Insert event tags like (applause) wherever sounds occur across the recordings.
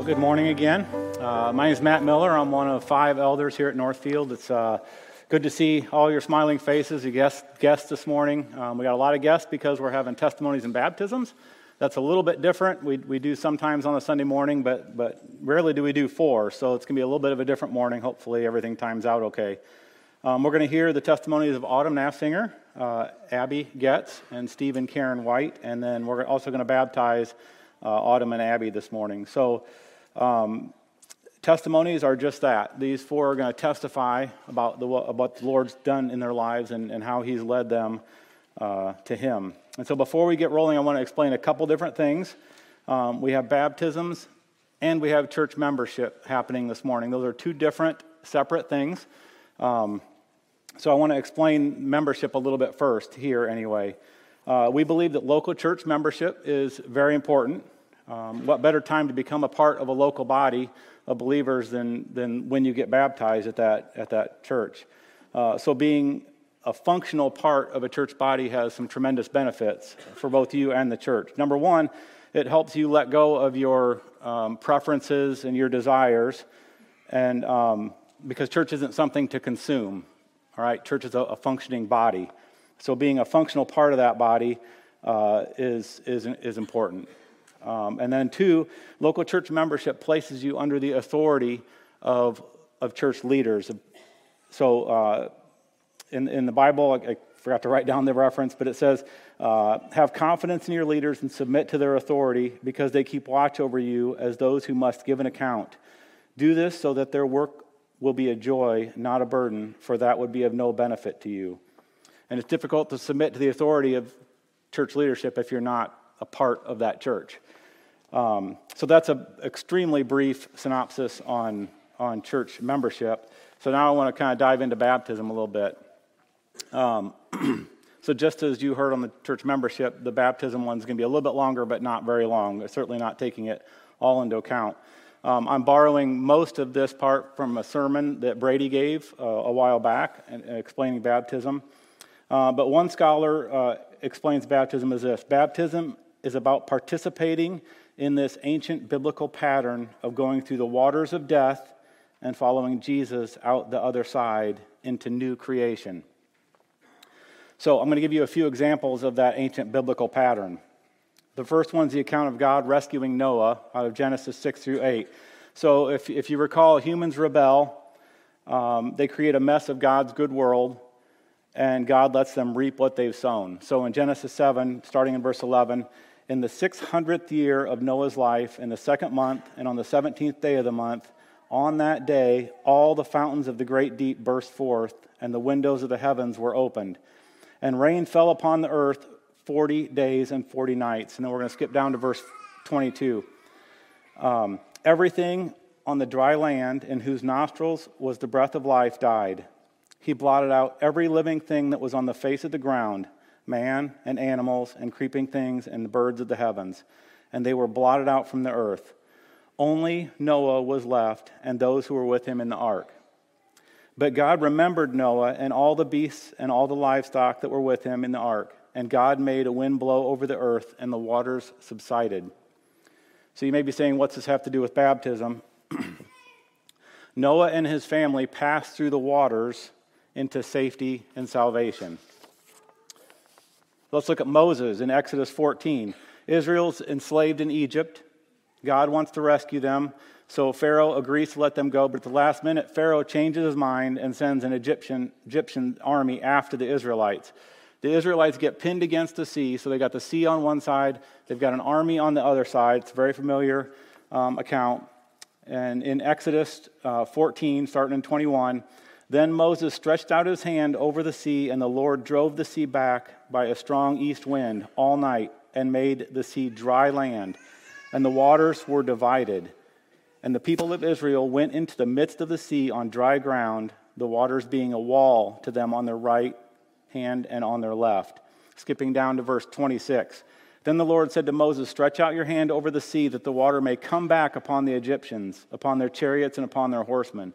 Well, good morning again. Uh, my name is Matt Miller. I'm one of five elders here at Northfield. It's uh, good to see all your smiling faces, your guests, guests this morning. Um, we got a lot of guests because we're having testimonies and baptisms. That's a little bit different. We, we do sometimes on a Sunday morning, but, but rarely do we do four. So it's going to be a little bit of a different morning. Hopefully, everything times out okay. Um, we're going to hear the testimonies of Autumn Nafziger, uh, Abby Getz, and Stephen Karin White. And then we're also going to baptize uh, Autumn and Abby this morning. So, um, testimonies are just that. These four are going to testify about, the, the Lord's done in their lives and, and how He's led them uh, to Him. And so, before we get rolling, I want to explain a couple different things. Um, we have baptisms and we have church membership happening this morning. Those are two different, separate things. Um, so, I want to explain membership a little bit first here, anyway. Uh, we believe that local church membership is very important. Um, what better time to become a part of a local body of believers than, than when you get baptized at that, at that church? Uh, so, being a functional part of a church body has some tremendous benefits for both you and the church. Number one, it helps you let go of your um, preferences and your desires, and um, because church isn't something to consume. All right, church is a, a functioning body. So being a functional part of that body uh, is, is, is important. Um, and then, two, local church membership places you under the authority of, of church leaders. So, uh, in, in the Bible, I, I, forgot to write down the reference, but it says, uh, Have confidence in your leaders and submit to their authority because they keep watch over you as those who must give an account. Do this so that their work will be a joy, not a burden, for that would be of no benefit to you. And it's difficult to submit to the authority of church leadership if you're not a part of that church. Um, so that's an extremely brief synopsis on, on church membership. So now I want to kind of dive into baptism a little bit. Um, (clears throat) so just as you heard on the church membership, the baptism one's going to be a little bit longer, but not very long. certainly not taking it all into account. Um, I'm borrowing most of this part from a sermon that Brady gave uh, a while back, and, and explaining baptism. Uh, but one scholar uh, explains baptism as this Baptism is about participating in this ancient biblical pattern of going through the waters of death and following Jesus out the other side into new creation. So, I'm going to give you a few examples of that ancient biblical pattern. The first one's the account of God rescuing Noah out of Genesis 6 through 8. So, if, if you recall, humans rebel, um, they create a mess of God's good world, and God lets them reap what they've sown. So in Genesis 7, starting in verse 11, in the 600th year of Noah's life, in the second month, and on the 17th day of the month, on that day, all the fountains of the great deep burst forth, and the windows of the heavens were opened. And rain fell upon the earth 40 days and 40 nights. And then we're going to skip down to verse 22. Um, everything on the dry land in whose nostrils was the breath of life died he blotted out every living thing that was on the face of the ground man and animals and creeping things and the birds of the heavens. And they were blotted out from the earth. Only Noah was left and those who were with him in the ark. But God remembered Noah and all the beasts and all the livestock that were with him in the ark. And God made a wind blow over the earth, and the waters subsided. So you may be saying, what's this have to do with baptism? (clears throat) Noah and his family passed through the waters into safety and salvation. Let's look at Moses in Exodus 14. Israel's enslaved in Egypt. God wants to rescue them, so Pharaoh agrees to let them go, but at the last minute, Pharaoh changes his mind and sends an Egyptian, Egyptian army after the Israelites. The Israelites get pinned against the sea, so they got the sea on one side, they've got an army on the other side. It's a very familiar um, account. And in Exodus uh, 14, starting in 21, then Moses stretched out his hand over the sea, and the Lord drove the sea back by a strong east wind all night and made the sea dry land, and the waters were divided. And the people of Israel went into the midst of the sea on dry ground, the waters being a wall to them on their right hand and on their left. Skipping down to verse 26. Then the Lord said to Moses, Stretch out your hand over the sea, that the water may come back upon the Egyptians, upon their chariots, and upon their horsemen.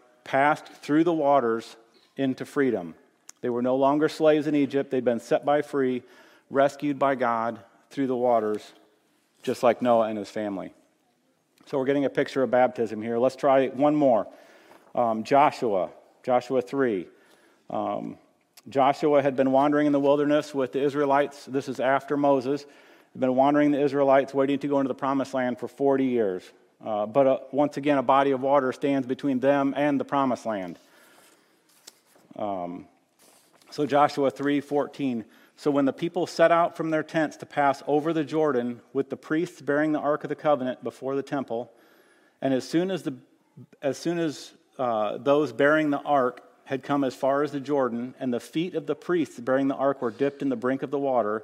passed through the waters into freedom. They were no longer slaves in Egypt, they'd been set by free, rescued by God through the waters, just like Noah and his family. So we're getting a picture of baptism here. Let's try one more. Um, Joshua, Joshua 3. Um, Joshua had been wandering in the wilderness with the Israelites. This is after Moses. Had been wandering the Israelites, waiting to go into the promised land for 40 years. Uh, but uh, once again, a body of water stands between them and the promised land. Um, so Joshua 3:14. So when the people set out from their tents to pass over the Jordan with the priests bearing the ark of the covenant before the temple, and as soon as the as soon as uh, those bearing the ark had come as far as the Jordan, and the feet of the priests bearing the ark were dipped in the brink of the water.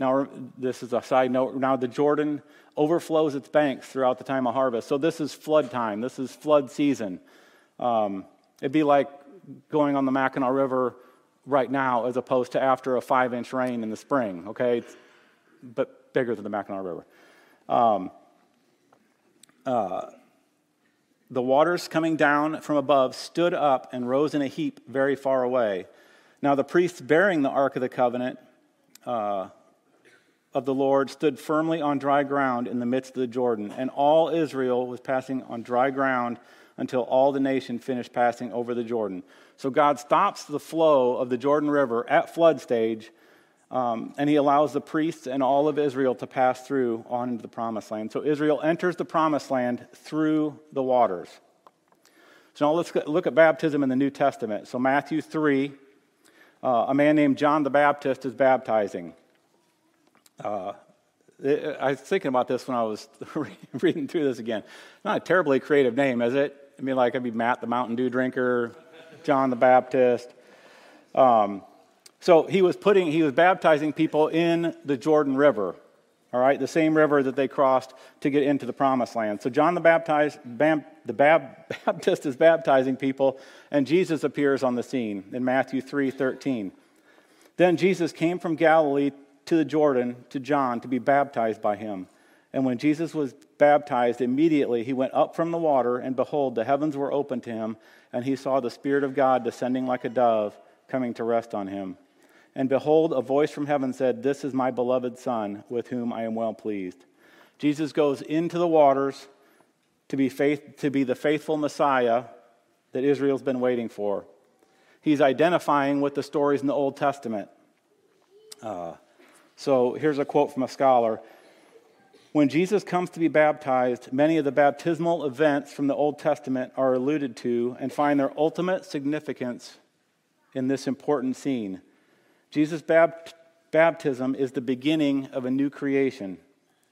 Now, this is a side note. Now, the Jordan overflows its banks throughout the time of harvest. So, this is flood time. This is flood season. Um, it'd be like going on the Mackinaw River right now as opposed to after a five inch rain in the spring, okay? It's, but bigger than the Mackinaw River. Um, uh, the waters coming down from above stood up and rose in a heap very far away. Now, the priests bearing the Ark of the Covenant uh, of the Lord stood firmly on dry ground in the midst of the Jordan, and all Israel was passing on dry ground until all the nation finished passing over the Jordan. So God stops the flow of the Jordan River at flood stage, um, and he allows the priests and all of Israel to pass through on into the promised land. So Israel enters the promised land through the waters. So now let's look at baptism in the New Testament. So Matthew 3, uh, a man named John the Baptist is baptizing. Uh, I was thinking about this when I was (laughs) reading through this again. Not a terribly creative name, is it? I mean, like, I'd be Matt the Mountain Dew drinker, John the Baptist. Um, so he was putting, he was baptizing people in the Jordan River, all right, the same river that they crossed to get into the promised land. So John the, Baptist, Bam, the Bab, (laughs) Baptist is baptizing people, and Jesus appears on the scene in Matthew 3 13. Then Jesus came from Galilee to the Jordan to John to be baptized by him. And when Jesus was baptized, immediately he went up from the water, and behold, the heavens were opened to him, and he saw the Spirit of God descending like a dove, coming to rest on him. And behold, a voice from heaven said, This is my beloved Son, with whom I am well pleased. Jesus goes into the waters to be, faith, to be the faithful Messiah that Israel's been waiting for. He's identifying with the stories in the Old Testament. Uh, so here's a quote from a scholar when Jesus comes to be baptized, many of the baptismal events from the Old Testament are alluded to and find their ultimate significance in this important scene. Jesus' bapt- baptism is the beginning of a new creation.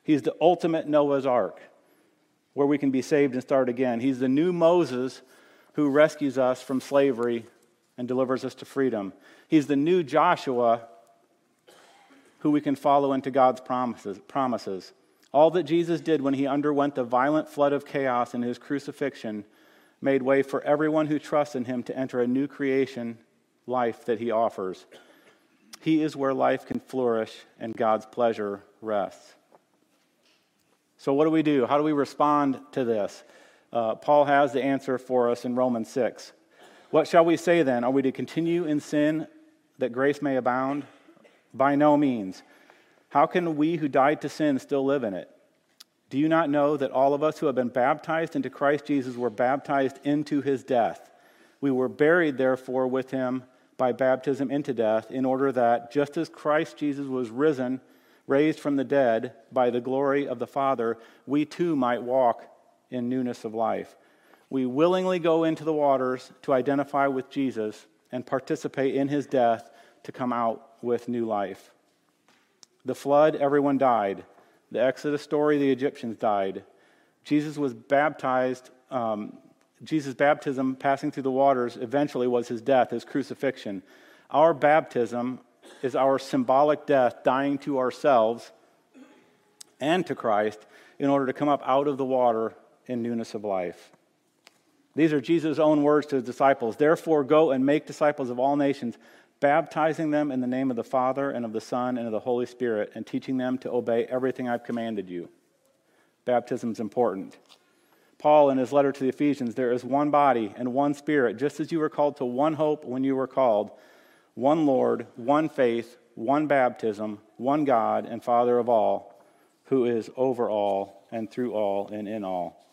He's the ultimate Noah's Ark, where we can be saved and start again. He's the new Moses who rescues us from slavery and delivers us to freedom. He's the new Joshua who we can follow into God's promises. promises. All that Jesus did when he underwent the violent flood of chaos in his crucifixion made way for everyone who trusts in him to enter a new creation life that he offers. He is where life can flourish and God's pleasure rests. So, what do we do? How do we respond to this? Uh, Paul has the answer for us in Romans 6. What shall we say then? Are we to continue in sin that grace may abound? By no means. How can we who died to sin still live in it? Do you not know that all of us who have been baptized into Christ Jesus were baptized into his death? We were buried, therefore, with him by baptism into death, in order that, just as Christ Jesus was risen, raised from the dead by the glory of the Father, we too might walk in newness of life. We willingly go into the waters to identify with Jesus and participate in his death to come out with new life. The flood, everyone died. The Exodus story, the Egyptians died. Jesus was baptized. Um, Jesus' baptism, passing through the waters, eventually was his death, his crucifixion. Our baptism is our symbolic death, dying to ourselves and to Christ in order to come up out of the water in newness of life. These are Jesus' own words to his disciples. Therefore, go and make disciples of all nations, baptizing them in the name of the Father and of the Son and of the Holy Spirit, and teaching them to obey everything I've commanded you. Baptism is important. Paul, in his letter to the Ephesians, there is one body and one spirit, just as you were called to one hope when you were called, one Lord, one faith, one baptism, one God and Father of all, who is over all and through all and in all.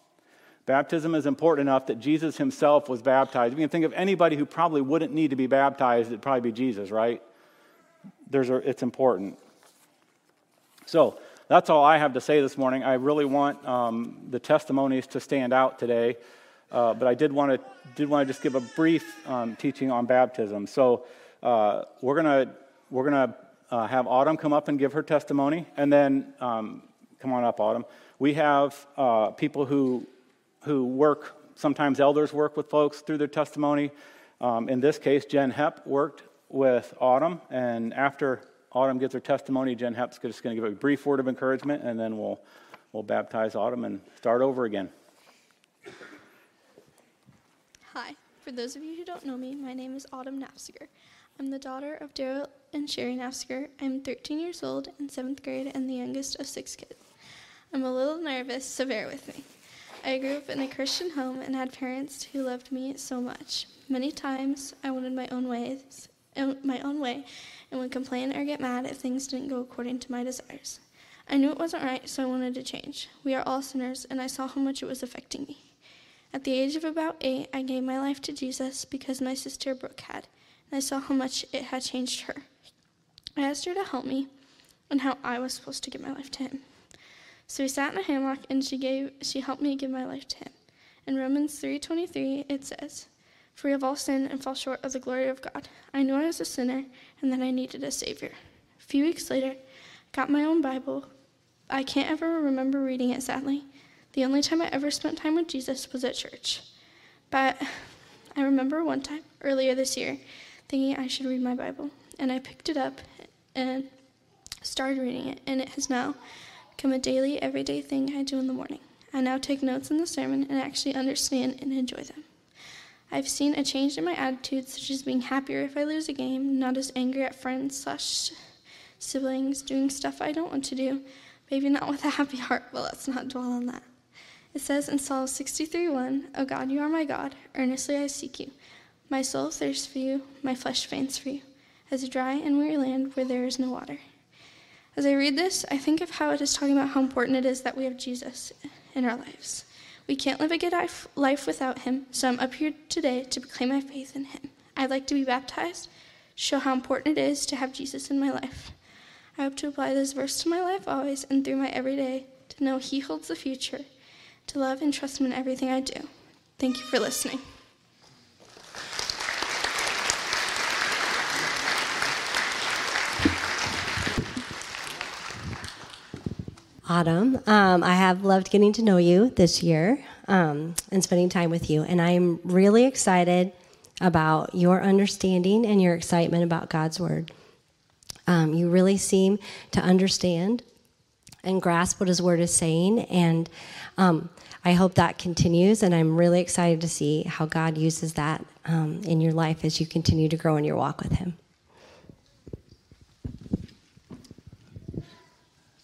Baptism is important enough that Jesus himself was baptized. We can think of anybody who probably wouldn't need to be baptized, it'd probably be Jesus, right? There's a, it's important. So, that's all I have to say this morning. I really want um, the testimonies to stand out today, uh, but I did want to did want to just give a brief um, teaching on baptism. So uh, we're gonna we're gonna uh, have Autumn come up and give her testimony, and then um, come on up, Autumn. We have uh, people who who work, sometimes elders work with folks through their testimony. Um, in this case, Jen Hepp worked with Autumn, and after Autumn gives her testimony, Jen Hepp's just going to give a brief word of encouragement, and then we'll, we'll baptize Autumn and start over again. Hi. For those of you who don't know me, my name is Autumn Nafziger. I'm the daughter of Daryl and Sherry Nafziger. I'm 13 years old in seventh grade and the youngest of six kids. I'm a little nervous, so bear with me. I grew up in a Christian home and had parents who loved me so much. Many times I wanted my own ways, my own way, and would complain or get mad if things didn't go according to my desires. I knew it wasn't right, so I wanted to change. We are all sinners, and I saw how much it was affecting me. At the age of about eight, I gave my life to Jesus because my sister Brooke had, and I saw how much it had changed her. I asked her to help me and how I was supposed to give my life to Him. So we sat in a hammock and she gave she helped me give my life to him. In Romans 3:23 it says, "For we have all sinned and fall short of the glory of God. I knew I was a sinner and that I needed a savior." A few weeks later, got my own Bible. I can't ever remember reading it sadly. The only time I ever spent time with Jesus was at church. But I remember one time earlier this year thinking I should read my Bible, and I picked it up and started reading it, and it has now become a daily, everyday thing I do in the morning. I now take notes in the sermon and actually understand and enjoy them. I've seen a change in my attitude, such as being happier if I lose a game, not as angry at friends slash siblings, doing stuff I don't want to do, maybe not with a happy heart, but let's not dwell on that. It says in Psalm 63:1, "O God, you are my God; earnestly I seek you. My soul thirsts for you, my flesh faints for you, as a dry and weary land where there is no water." As I read this, I think of how it is talking about how important it is that we have Jesus in our lives. We can't live a good life without him, so I'm up here today to proclaim my faith in him. I'd like to be baptized, show how important it is to have Jesus in my life. I hope to apply this verse to my life always and through my everyday to know he holds the future, to love and trust him in everything I do. Thank you for listening. Autumn. Um, I have loved getting to know you this year um, and spending time with you, and I'm really excited about your understanding and your excitement about God's Word. Um, you really seem to understand and grasp what His Word is saying, and um, I hope that continues. And I'm really excited to see how God uses that um, in your life as you continue to grow in your walk with Him.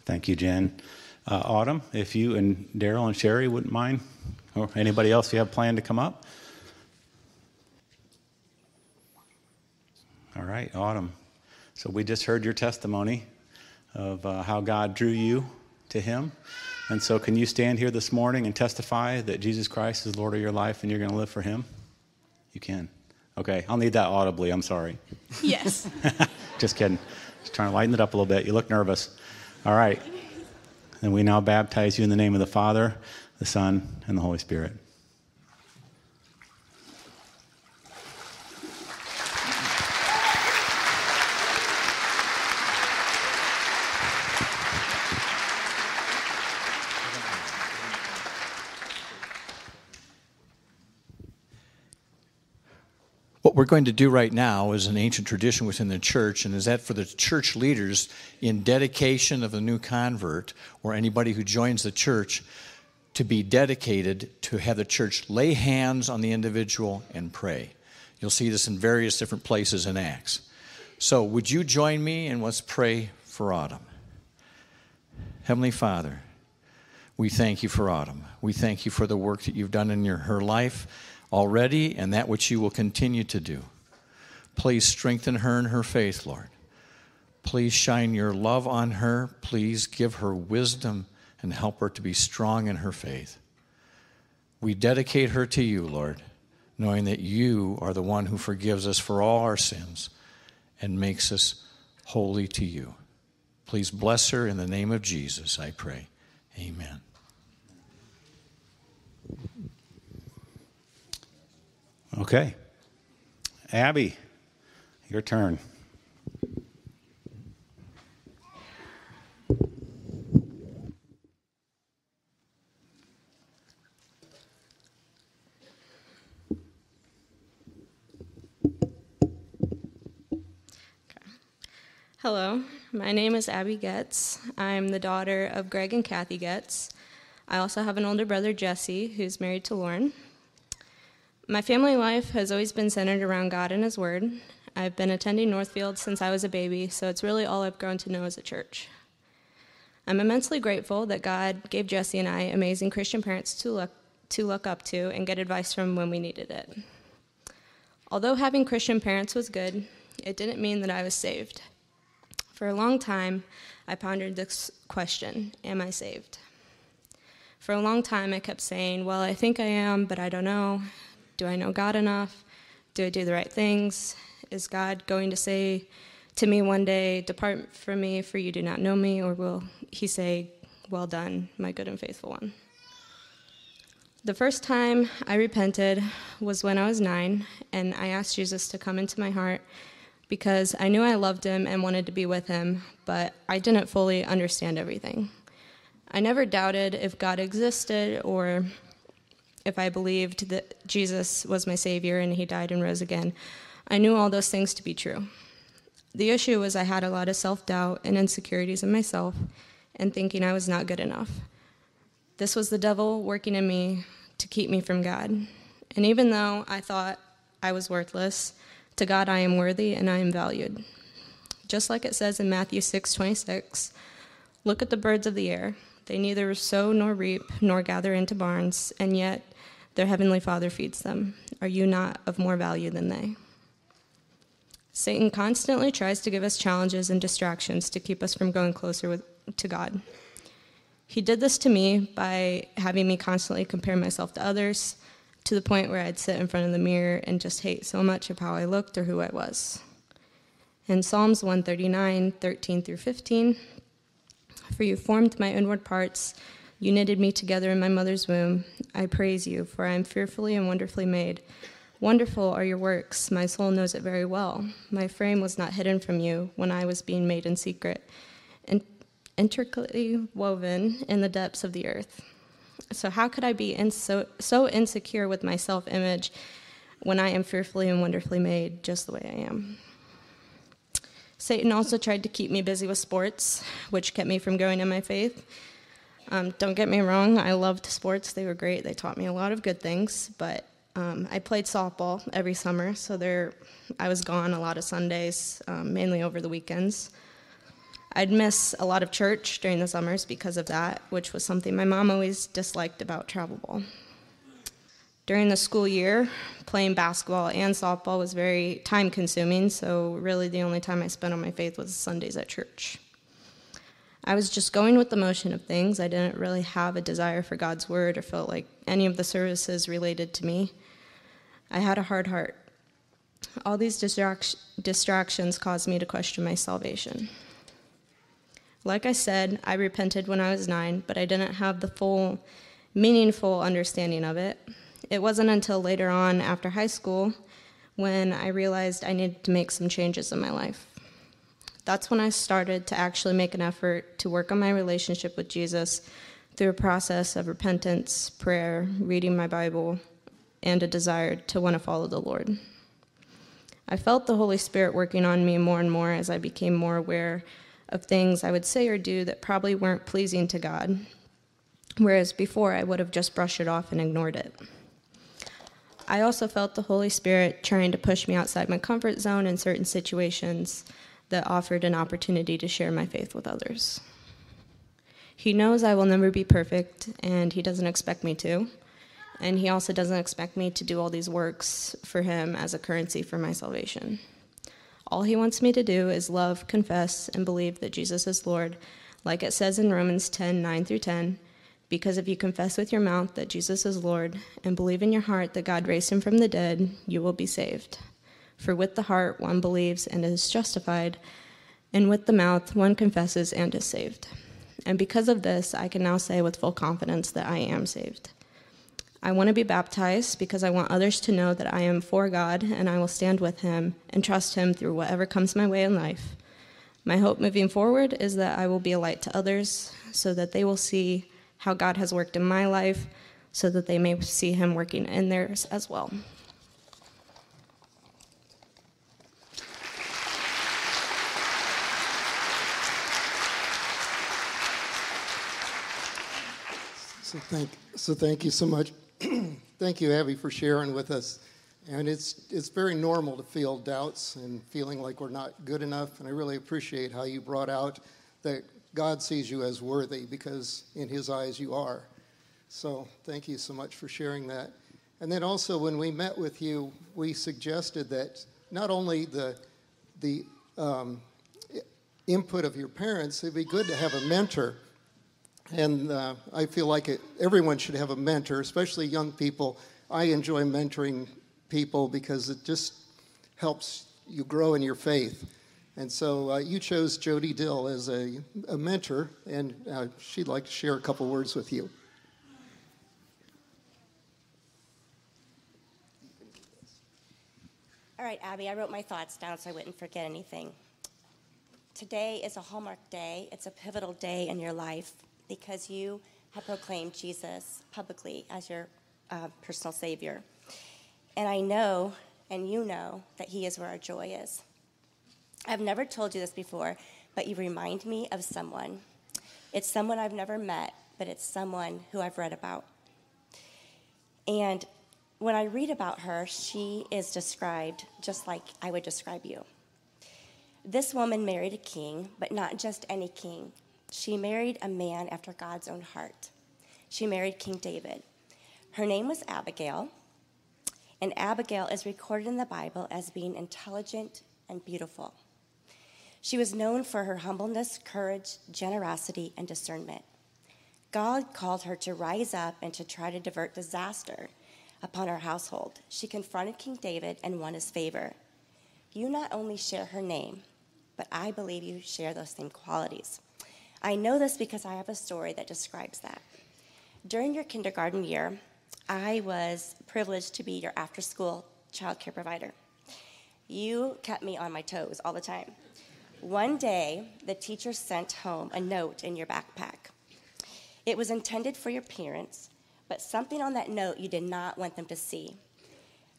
Thank you, Jen. Uh, Autumn, if you and Daryl and Sherry wouldn't mind, or anybody else you have planned to come up. All right, Autumn. So we just heard your testimony of uh, how God drew you to Him. And so, can you stand here this morning and testify that Jesus Christ is Lord of your life and you're going to live for Him? You can. Okay, I'll need that audibly. I'm sorry. Yes. (laughs) just kidding. Just trying to lighten it up a little bit. You look nervous. All right. And we now baptize you in the name of the Father, the Son, and the Holy Spirit. What we're going to do right now is an ancient tradition within the church, and is that for the church leaders in dedication of a new convert or anybody who joins the church to be dedicated to have the church lay hands on the individual and pray. You'll see this in various different places in Acts. So, would you join me and let's pray for Autumn? Heavenly Father, we thank you for Autumn. We thank you for the work that you've done in your, her life already and that which you will continue to do. Please strengthen her in her faith, Lord. Please shine your love on her. Please give her wisdom and help her to be strong in her faith. We dedicate her to you, Lord, knowing that you are the one who forgives us for all our sins and makes us holy to you. Please bless her in the name of Jesus, I pray. Amen. Okay. Abby, your turn. Hello, my name is Abby Getz. I'm the daughter of Greg and Kathy Getz. I also have an older brother, Jesse, who's married to Lauren. My family life has always been centered around God and His Word. I've been attending Northfield since I was a baby, so it's really all I've grown to know as a church. I'm immensely grateful that God gave Jesse and I amazing Christian parents to look, to look up to and get advice from when we needed it. Although having Christian parents was good, it didn't mean that I was saved. For a long time, I pondered this question Am I saved? For a long time, I kept saying, Well, I think I am, but I don't know. Do I know God enough? Do I do the right things? Is God going to say to me one day, Depart from me, for you do not know me? Or will he say, Well done, my good and faithful one? The first time I repented was when I was nine, and I asked Jesus to come into my heart because I knew I loved him and wanted to be with him, but I didn't fully understand everything. I never doubted if God existed or if I believed that Jesus was my Savior and he died and rose again. I knew all those things to be true. The issue was I had a lot of self doubt and insecurities in myself and thinking I was not good enough. This was the devil working in me to keep me from God. And even though I thought I was worthless, to God I am worthy and I am valued. Just like it says in Matthew 6:26, look at the birds of the air. They neither sow nor reap nor gather into barns, and yet their heavenly Father feeds them. Are you not of more value than they? Satan constantly tries to give us challenges and distractions to keep us from going closer with, to God. He did this to me by having me constantly compare myself to others, to the point where I'd sit in front of the mirror and just hate so much of how I looked or who I was. In Psalms 139, 13 through 15, for you formed my inward parts, you knitted me together in my mother's womb. I praise you, for I am fearfully and wonderfully made. Wonderful are your works, my soul knows it very well. My frame was not hidden from you when I was being made in secret, and intricately woven in the depths of the earth. So, how could I be in so, so insecure with my self image when I am fearfully and wonderfully made just the way I am? Satan also tried to keep me busy with sports, which kept me from growing in my faith. Um, don't get me wrong, I loved sports. They were great. They taught me a lot of good things, but um, I played softball every summer, so there I was gone a lot of Sundays, um, mainly over the weekends. I'd miss a lot of church during the summers because of that, which was something my mom always disliked about travel ball. During the school year, playing basketball and softball was very time consuming, so really the only time I spent on my faith was Sundays at church. I was just going with the motion of things. I didn't really have a desire for God's word or felt like any of the services related to me. I had a hard heart. All these distract- distractions caused me to question my salvation. Like I said, I repented when I was nine, but I didn't have the full, meaningful understanding of it. It wasn't until later on, after high school, when I realized I needed to make some changes in my life. That's when I started to actually make an effort to work on my relationship with Jesus through a process of repentance, prayer, reading my Bible, and a desire to want to follow the Lord. I felt the Holy Spirit working on me more and more as I became more aware of things I would say or do that probably weren't pleasing to God. whereas before I would have just brushed it off and ignored it. I also felt the Holy Spirit trying to push me outside my comfort zone in certain situations that offered an opportunity to share my faith with others. He knows I will never be perfect, and He doesn't expect me to. And He also doesn't expect me to do all these works for Him as a currency for my salvation. All He wants me to do is love, confess, and believe that Jesus is Lord, like it says in Romans 10 9 through 10. Because if you confess with your mouth that Jesus is Lord and believe in your heart that God raised him from the dead, you will be saved. For with the heart one believes and is justified, and with the mouth one confesses and is saved. And because of this, I can now say with full confidence that I am saved. I want to be baptized because I want others to know that I am for God and I will stand with Him and trust Him through whatever comes my way in life. My hope moving forward is that I will be a light to others so that they will see how God has worked in my life so that they may see Him working in theirs as well. So thank, so thank you so much. (clears throat) thank you, Abby, for sharing with us. And it's, it's very normal to feel doubts and feeling like we're not good enough. And I really appreciate how you brought out that God sees you as worthy because in His eyes you are. So thank you so much for sharing that. And then also, when we met with you, we suggested that not only the, the um, input of your parents, it'd be good to have a mentor and uh, I feel like it, everyone should have a mentor, especially young people. I enjoy mentoring people because it just helps you grow in your faith. And so uh, you chose Jody Dill as a, a mentor, and uh, she'd like to share a couple words with you. All right, Abby, I wrote my thoughts down so I wouldn't forget anything. Today is a hallmark day, it's a pivotal day in your life because you have proclaimed Jesus publicly as your uh, personal Savior. And I know, and you know, that He is where our joy is. I've never told you this before, but you remind me of someone. It's someone I've never met, but it's someone who I've read about. And when I read about her, she is described just like I would describe you. This woman married a king, but not just any king. She married a man after God's own heart. She married King David. Her name was Abigail, and Abigail is recorded in the Bible as being intelligent and beautiful. She was known for her humbleness, courage, generosity, and discernment. God called her to rise up and to try to divert disaster upon her household. She confronted King David and won his favor. You not only share her name, but I believe you share those same qualities. I know this because I have a story that describes that. During your kindergarten year, I was privileged to be your after school child care provider. You kept me on my toes all the time. One day, the teacher sent home a note in your backpack. It was intended for your parents, but something on that note you did not want them to see.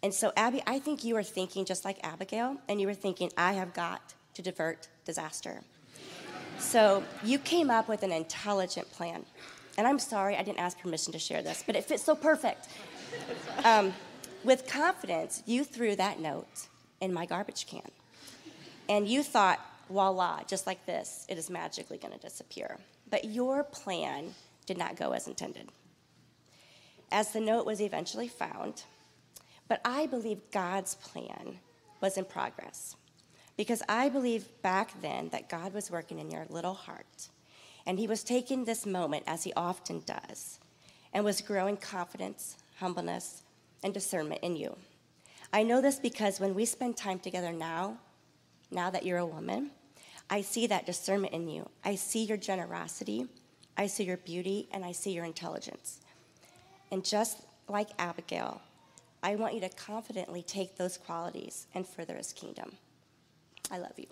And so, Abby, I think you were thinking just like Abigail, and you were thinking, I have got to divert disaster. So you came up with an intelligent plan. And I'm sorry I didn't ask permission to share this, but it fits so perfect. Um, with confidence, you threw that note in my garbage can. And you thought, voila, just like this, it is magically going to disappear. But your plan did not go as intended. As the note was eventually found, but I believe God's plan was in progress. Because I believe back then that God was working in your little heart. And He was taking this moment, as He often does, and was growing confidence, humbleness, and discernment in you. I know this because when we spend time together now, now that you're a woman, I see that discernment in you. I see your generosity, I see your beauty, and I see your intelligence. And just like Abigail, I want you to confidently take those qualities and further his kingdom. I love you.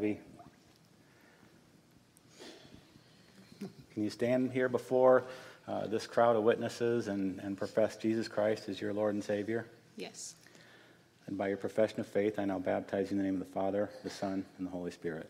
Abby. Can you stand here before uh, this crowd of witnesses and, and profess Jesus Christ as your Lord and Savior? Yes. And by your profession of faith, I now baptize you in the name of the Father, the Son, and the Holy Spirit.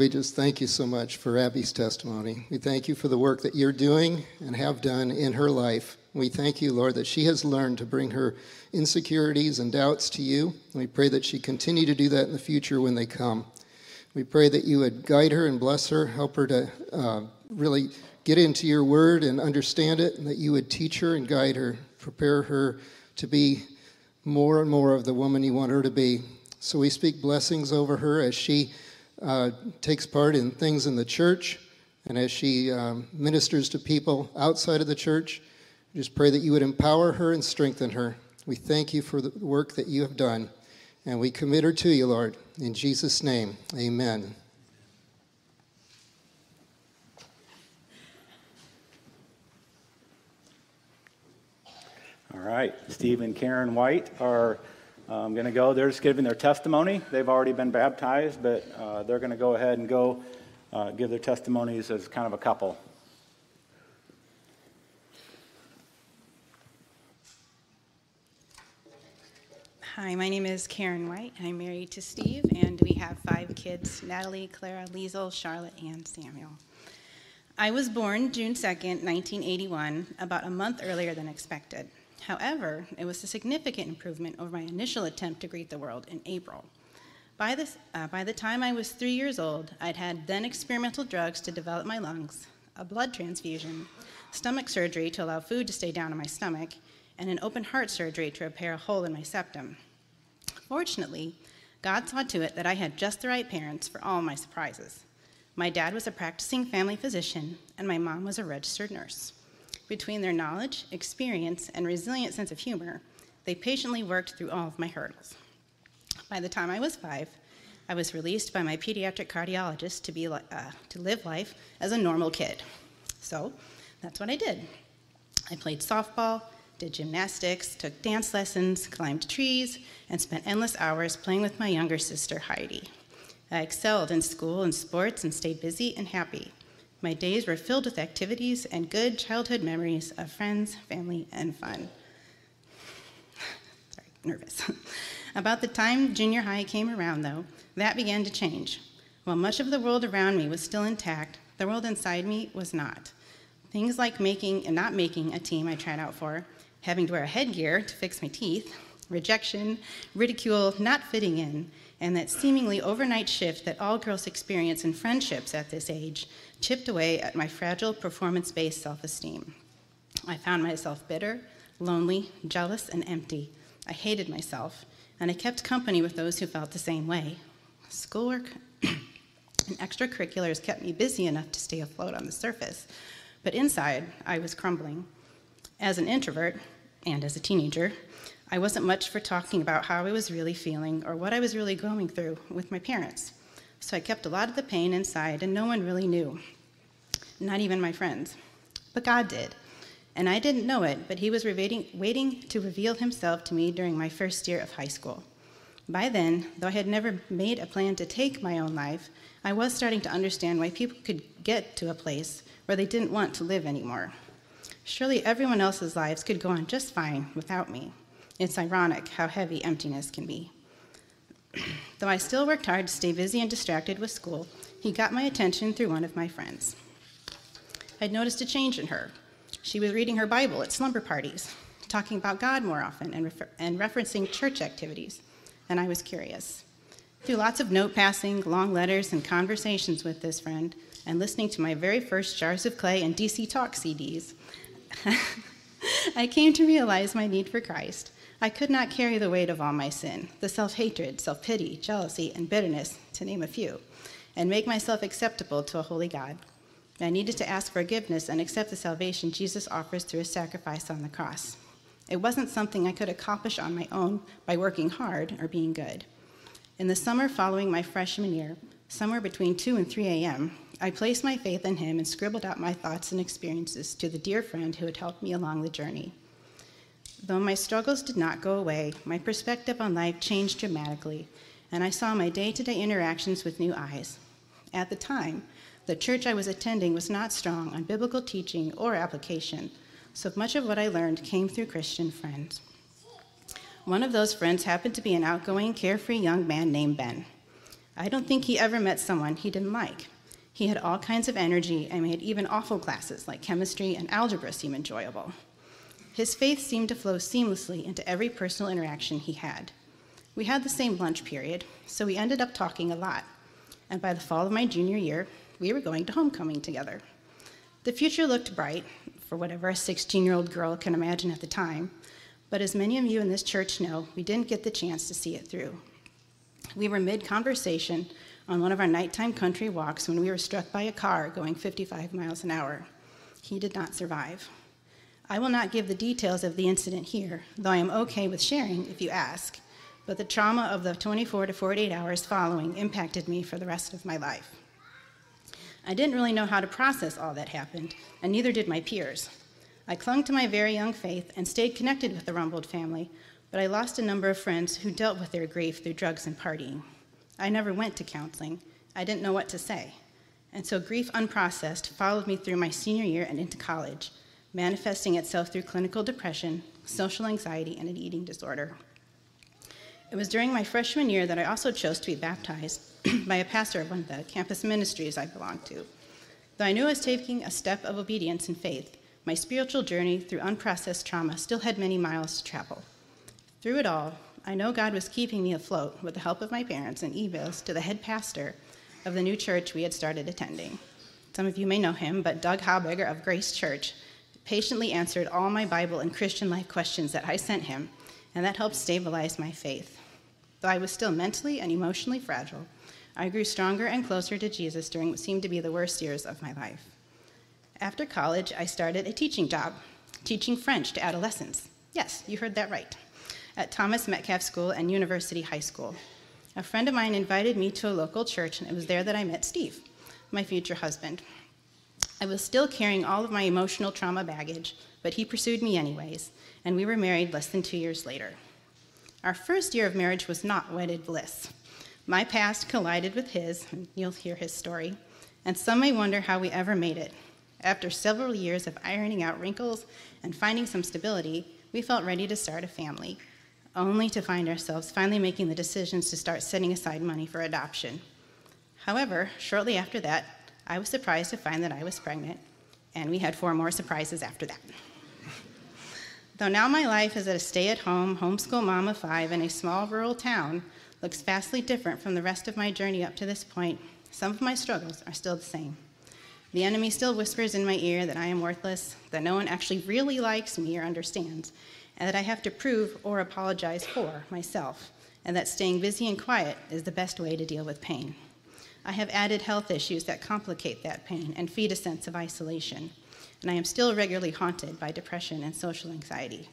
We just thank you so much for Abby's testimony. We thank you for the work that you're doing and have done in her life. We thank you, Lord, that she has learned to bring her insecurities and doubts to you. We pray that she continue to do that in the future when they come. We pray that you would guide her and bless her, help her to uh, really get into your word and understand it, and that you would teach her and guide her, prepare her to be more and more of the woman you want her to be. So we speak blessings over her as she uh, takes part in things in the church and as she um, ministers to people outside of the church. Just pray that you would empower her and strengthen her. We thank you for the work that you have done, and we commit her to you, Lord. In Jesus' name, amen. All right, Steve and Karin White are um, going to go. They're just giving their testimony. They've already been baptized, but uh, they're going to go ahead and go uh, give their testimonies as kind of a couple. Hi, my name is Karin White. I'm married to Steve, and we have five kids Natalie, Clara, Liesel, Charlotte, and Samuel. I was born June 2nd, 1981, about a month earlier than expected. However, it was a significant improvement over my initial attempt to greet the world in April. By, this, uh, by the time I was three years old, I'd had then experimental drugs to develop my lungs, a blood transfusion, stomach surgery to allow food to stay down in my stomach, and an open heart surgery to repair a hole in my septum. Fortunately, God saw to it that I had just the right parents for all my surprises. My dad was a practicing family physician, and my mom was a registered nurse. Between their knowledge, experience, and resilient sense of humor, they patiently worked through all of my hurdles. By the time I was five, I was released by my pediatric cardiologist to, be, uh, to live life as a normal kid. So that's what I did. I played softball, did gymnastics, took dance lessons, climbed trees, and spent endless hours playing with my younger sister, Heidi. I excelled in school and sports and stayed busy and happy. My days were filled with activities and good childhood memories of friends, family, and fun. (sighs) Sorry, nervous. (laughs) About the time junior high came around, though, that began to change. While much of the world around me was still intact, the world inside me was not. Things like making and not making a team I tried out for, having to wear a headgear to fix my teeth, rejection, ridicule, not fitting in, and that seemingly overnight shift that all girls experience in friendships at this age chipped away at my fragile performance based self esteem. I found myself bitter, lonely, jealous, and empty. I hated myself, and I kept company with those who felt the same way. Schoolwork (clears throat) and extracurriculars kept me busy enough to stay afloat on the surface, but inside, I was crumbling. As an introvert, and as a teenager, I wasn't much for talking about how I was really feeling or what I was really going through with my parents. So I kept a lot of the pain inside, and no one really knew, not even my friends. But God did. And I didn't know it, but He was waiting, waiting to reveal Himself to me during my first year of high school. By then, though I had never made a plan to take my own life, I was starting to understand why people could get to a place where they didn't want to live anymore. Surely everyone else's lives could go on just fine without me. It's ironic how heavy emptiness can be. Though I still worked hard to stay busy and distracted with school, he got my attention through one of my friends. I'd noticed a change in her. She was reading her Bible at slumber parties, talking about God more often, and, refer- and referencing church activities, and I was curious. Through lots of note passing, long letters, and conversations with this friend, and listening to my very first Jars of Clay and DC Talk CDs, (laughs) I came to realize my need for Christ. I could not carry the weight of all my sin, the self hatred, self pity, jealousy, and bitterness, to name a few, and make myself acceptable to a holy God. I needed to ask forgiveness and accept the salvation Jesus offers through his sacrifice on the cross. It wasn't something I could accomplish on my own by working hard or being good. In the summer following my freshman year, somewhere between 2 and 3 a.m., I placed my faith in him and scribbled out my thoughts and experiences to the dear friend who had helped me along the journey. Though my struggles did not go away, my perspective on life changed dramatically, and I saw my day to day interactions with new eyes. At the time, the church I was attending was not strong on biblical teaching or application, so much of what I learned came through Christian friends. One of those friends happened to be an outgoing, carefree young man named Ben. I don't think he ever met someone he didn't like. He had all kinds of energy and made even awful classes like chemistry and algebra seem enjoyable. His faith seemed to flow seamlessly into every personal interaction he had. We had the same lunch period, so we ended up talking a lot. And by the fall of my junior year, we were going to homecoming together. The future looked bright, for whatever a 16 year old girl can imagine at the time, but as many of you in this church know, we didn't get the chance to see it through. We were mid conversation on one of our nighttime country walks when we were struck by a car going 55 miles an hour. He did not survive. I will not give the details of the incident here, though I am okay with sharing if you ask, but the trauma of the 24 to 48 hours following impacted me for the rest of my life. I didn't really know how to process all that happened, and neither did my peers. I clung to my very young faith and stayed connected with the Rumbold family, but I lost a number of friends who dealt with their grief through drugs and partying. I never went to counseling. I didn't know what to say. And so grief unprocessed followed me through my senior year and into college, manifesting itself through clinical depression, social anxiety, and an eating disorder. It was during my freshman year that I also chose to be baptized (clears throat) by a pastor of one of the campus ministries I belonged to. Though I knew I was taking a step of obedience and faith, my spiritual journey through unprocessed trauma still had many miles to travel. Through it all, I know God was keeping me afloat with the help of my parents and emails to the head pastor of the new church we had started attending. Some of you may know him, but Doug Haubegger of Grace Church patiently answered all my Bible and Christian life questions that I sent him, and that helped stabilize my faith. Though I was still mentally and emotionally fragile, I grew stronger and closer to Jesus during what seemed to be the worst years of my life. After college, I started a teaching job, teaching French to adolescents. Yes, you heard that right. At Thomas Metcalf School and University High School. A friend of mine invited me to a local church, and it was there that I met Steve, my future husband. I was still carrying all of my emotional trauma baggage, but he pursued me anyways, and we were married less than two years later. Our first year of marriage was not wedded bliss. My past collided with his, and you'll hear his story, and some may wonder how we ever made it. After several years of ironing out wrinkles and finding some stability, we felt ready to start a family, only to find ourselves finally making the decisions to start setting aside money for adoption. However, shortly after that, I was surprised to find that I was pregnant, and we had four more surprises after that. Though now my life as a stay at home, homeschool mom of five in a small rural town looks vastly different from the rest of my journey up to this point, some of my struggles are still the same. The enemy still whispers in my ear that I am worthless, that no one actually really likes me or understands, and that I have to prove or apologize for myself, and that staying busy and quiet is the best way to deal with pain. I have added health issues that complicate that pain and feed a sense of isolation and I am still regularly haunted by depression and social anxiety.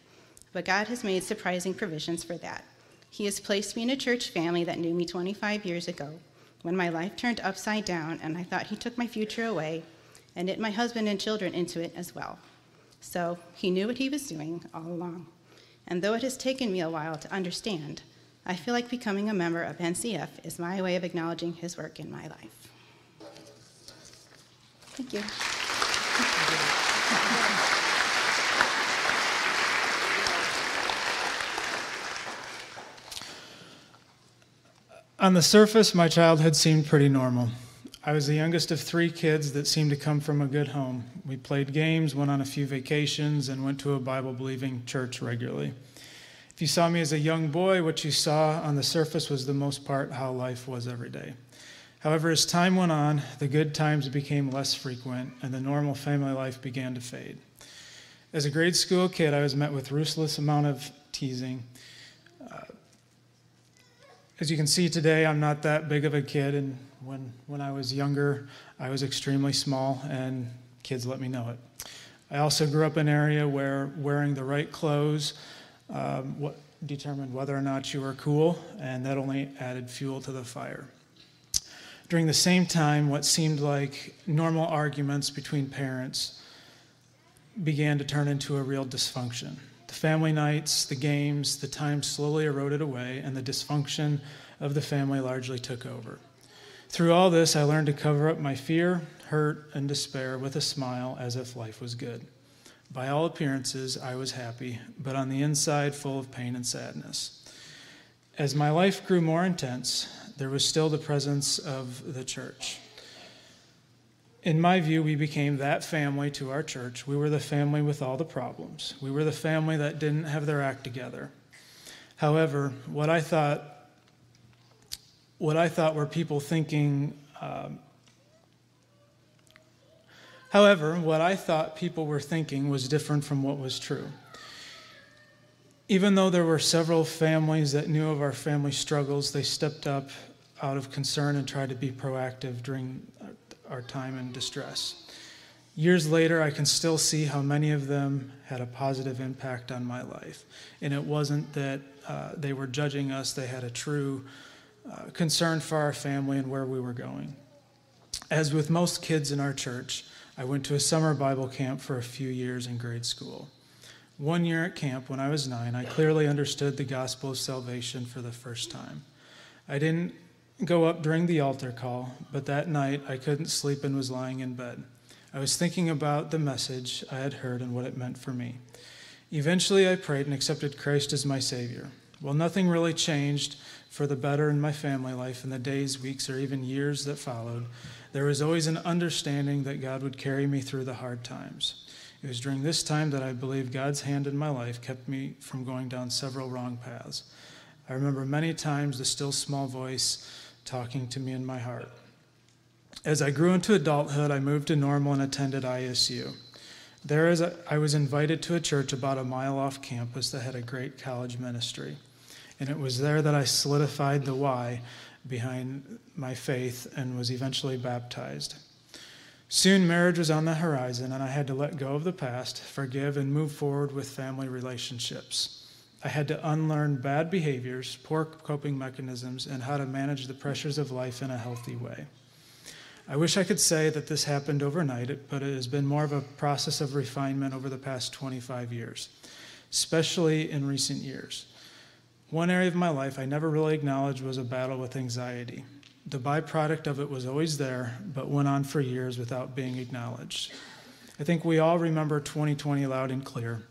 But God has made surprising provisions for that. He has placed me in a church family that knew me 25 years ago when my life turned upside down and I thought He took my future away and knit my husband and children into it as well. So He knew what He was doing all along. And though it has taken me a while to understand, I feel like becoming a member of NCF is my way of acknowledging His work in my life. Thank you. On the surface, my childhood seemed pretty normal. I was the youngest of three kids that seemed to come from a good home. We played games, went on a few vacations, and went to a Bible believing church regularly. If you saw me as a young boy, what you saw on the surface was the most part how life was every day. However, as time went on, the good times became less frequent, and the normal family life began to fade. As a grade school kid, I was met with ruthless amount of teasing. Uh, as you can see today, I'm not that big of a kid, and when, when I was younger, I was extremely small, and kids let me know it. I also grew up in an area where wearing the right clothes um, what determined whether or not you were cool, and that only added fuel to the fire. During the same time, what seemed like normal arguments between parents began to turn into a real dysfunction. The family nights, the games, the time slowly eroded away, and the dysfunction of the family largely took over. Through all this, I learned to cover up my fear, hurt, and despair with a smile as if life was good. By all appearances, I was happy, but on the inside, full of pain and sadness. As my life grew more intense, there was still the presence of the church. In my view, we became that family to our church. We were the family with all the problems. We were the family that didn't have their act together. However, what I thought, what I thought were people thinking um, However, what I thought people were thinking was different from what was true. Even though there were several families that knew of our family struggles, they stepped up out of concern and tried to be proactive during our time in distress. Years later, I can still see how many of them had a positive impact on my life. And it wasn't that uh, they were judging us, they had a true uh, concern for our family and where we were going. As with most kids in our church, I went to a summer Bible camp for a few years in grade school. One year at camp, when I was nine, I clearly understood the gospel of salvation for the first time. I didn't go up during the altar call, but that night I couldn't sleep and was lying in bed. I was thinking about the message I had heard and what it meant for me. Eventually, I prayed and accepted Christ as my Savior. Well, nothing really changed for the better in my family life in the days, weeks, or even years that followed. There was always an understanding that God would carry me through the hard times. It was during this time that I believe God's hand in my life kept me from going down several wrong paths. I remember many times the still small voice talking to me in my heart. As I grew into adulthood, I moved to Normal and attended ISU. There, as I was invited to a church about a mile off campus that had a great college ministry. And it was there that I solidified the why behind my faith and was eventually baptized. Soon, marriage was on the horizon, and I had to let go of the past, forgive, and move forward with family relationships. I had to unlearn bad behaviors, poor coping mechanisms, and how to manage the pressures of life in a healthy way. I wish I could say that this happened overnight, but it has been more of a process of refinement over the past 25 years, especially in recent years. One area of my life I never really acknowledged was a battle with anxiety. The byproduct of it was always there, but went on for years without being acknowledged. I think we all remember 2020 loud and clear,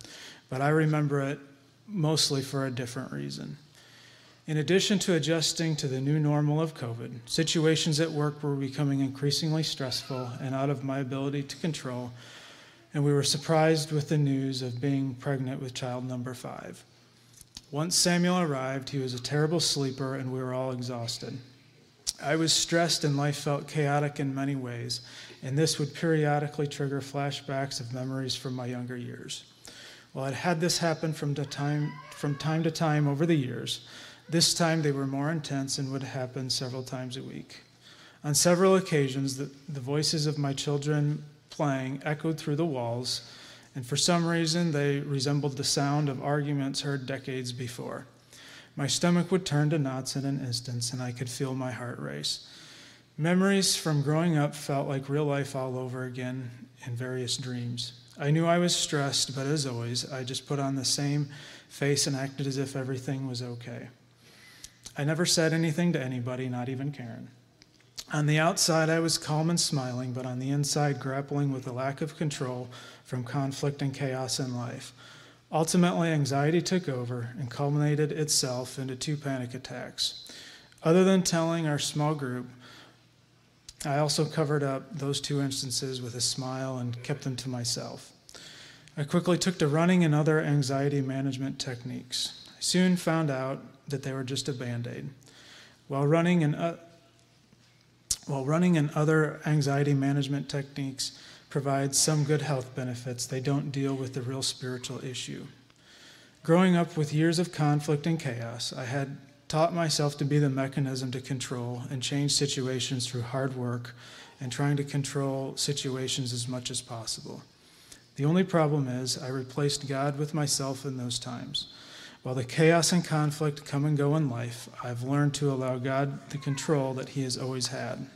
but I remember it mostly for a different reason. In addition to adjusting to the new normal of COVID, situations at work were becoming increasingly stressful and out of my ability to control, and we were surprised with the news of being pregnant with child number five. Once Samuel arrived, he was a terrible sleeper, and we were all exhausted. I was stressed, and life felt chaotic in many ways, and this would periodically trigger flashbacks of memories from my younger years. Well, I'd had this happen from, time, from time to time over the years. This time they were more intense and would happen several times a week. On several occasions, the, the voices of my children playing echoed through the walls and for some reason they resembled the sound of arguments heard decades before. My stomach would turn to knots in an instant, and I could feel my heart race. Memories from growing up felt like real life all over again in various dreams. I knew I was stressed, but as always, I just put on the same face and acted as if everything was okay. I never said anything to anybody, not even Karin. On the outside, I was calm and smiling, but on the inside, grappling with the lack of control from conflict and chaos in life. Ultimately, anxiety took over and culminated itself into two panic attacks. Other than telling our small group, I also covered up those two instances with a smile and kept them to myself. I quickly took to running and other anxiety management techniques. I soon found out that they were just a band aid. While running and uh, while running and other anxiety management techniques provide some good health benefits, they don't deal with the real spiritual issue. Growing up with years of conflict and chaos, I had taught myself to be the mechanism to control and change situations through hard work and trying to control situations as much as possible. The only problem is, I replaced God with myself in those times. While the chaos and conflict come and go in life, I've learned to allow God the control that He has always had.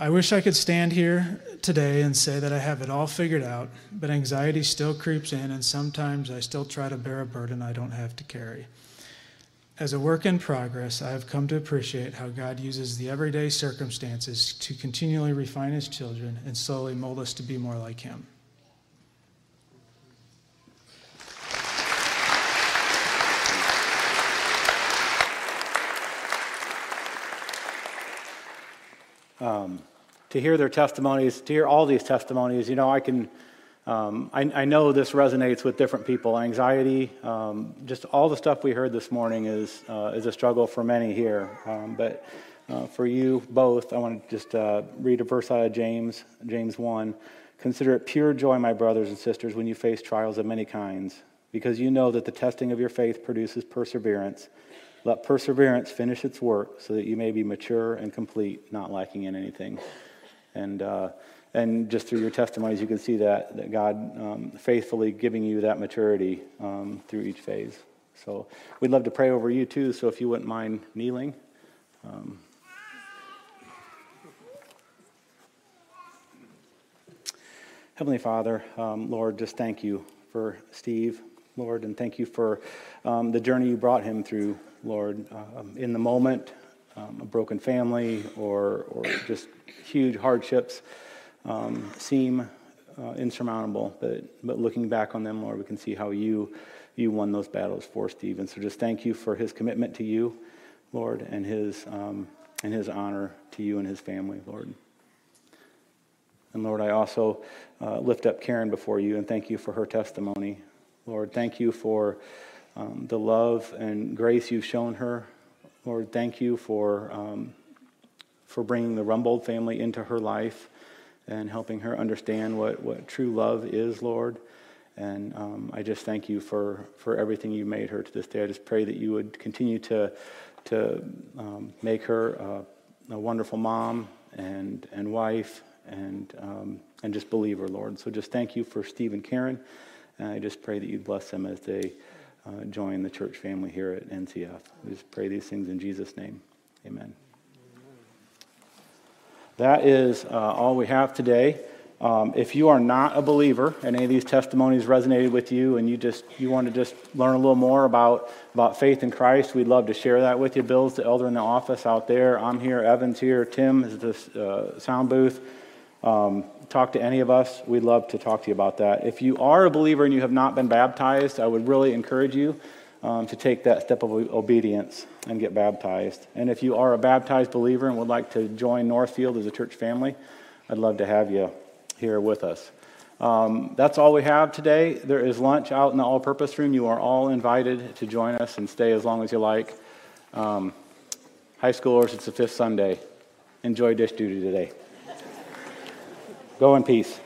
I wish I could stand here today and say that I have it all figured out, but anxiety still creeps in, and sometimes I still try to bear a burden I don't have to carry. As a work in progress, I have come to appreciate how God uses the everyday circumstances to continually refine His children and slowly mold us to be more like Him. Um, to hear their testimonies, to hear all these testimonies, you know, I can, um, I, I, know this resonates with different people. Anxiety, um, just all the stuff we heard this morning is, uh, is a struggle for many here. Um, but uh, for you both, I want to just uh, read a verse out of James, James 1. Consider it pure joy, my brothers and sisters, when you face trials of many kinds, because you know that the testing of your faith produces perseverance. Let perseverance finish its work so that you may be mature and complete, not lacking in anything. And, uh, and just through your testimonies, you can see that, that God um, faithfully giving you that maturity um, through each phase. So we'd love to pray over you too, so if you wouldn't mind kneeling. Um, Heavenly Father, um, Lord, just thank you for Steve, Lord, and thank you for um, the journey you brought him through, Lord, um, in the moment, um, a broken family, or, or just huge hardships um, seem uh, insurmountable. But, but looking back on them, Lord, we can see how you, you won those battles for Stephen. So just thank you for his commitment to you, Lord, and his, um, and his honor to you and his family, Lord. And Lord, I also uh, lift up Karin before you and thank you for her testimony. Lord, thank you for um, the love and grace you've shown her. Lord, thank you for, um, for bringing the Rumbold family into her life and helping her understand what, what true love is, Lord. And um, I just thank you for, for everything you made her to this day. I just pray that you would continue to, to um, make her a, a, wonderful mom and, and wife and, um, and just believer, Lord. So just thank you for Steve and Karin. And I just pray that you bless them as they uh, join the church family here at NCF. We just pray these things in Jesus' name. Amen. That is uh, all we have today. Um, if you are not a believer and any of these testimonies resonated with you and you just you want to just learn a little more about, about faith in Christ, we'd love to share that with you. Bill's the elder in the office out there. I'm here. Evan's here. Tim is the uh, sound booth. Um, talk to any of us, we'd love to talk to you about that. If you are a believer and you have not been baptized, I would really encourage you um, to take that step of obedience and get baptized. And if you are a baptized believer and would like to join Northfield as a church family, I'd love to have you here with us. Um, that's all we have today. There is lunch out in the all purpose room. You are all invited to join us and stay as long as you like. Um, high schoolers, it's the fifth Sunday. Enjoy dish duty today. Go in peace.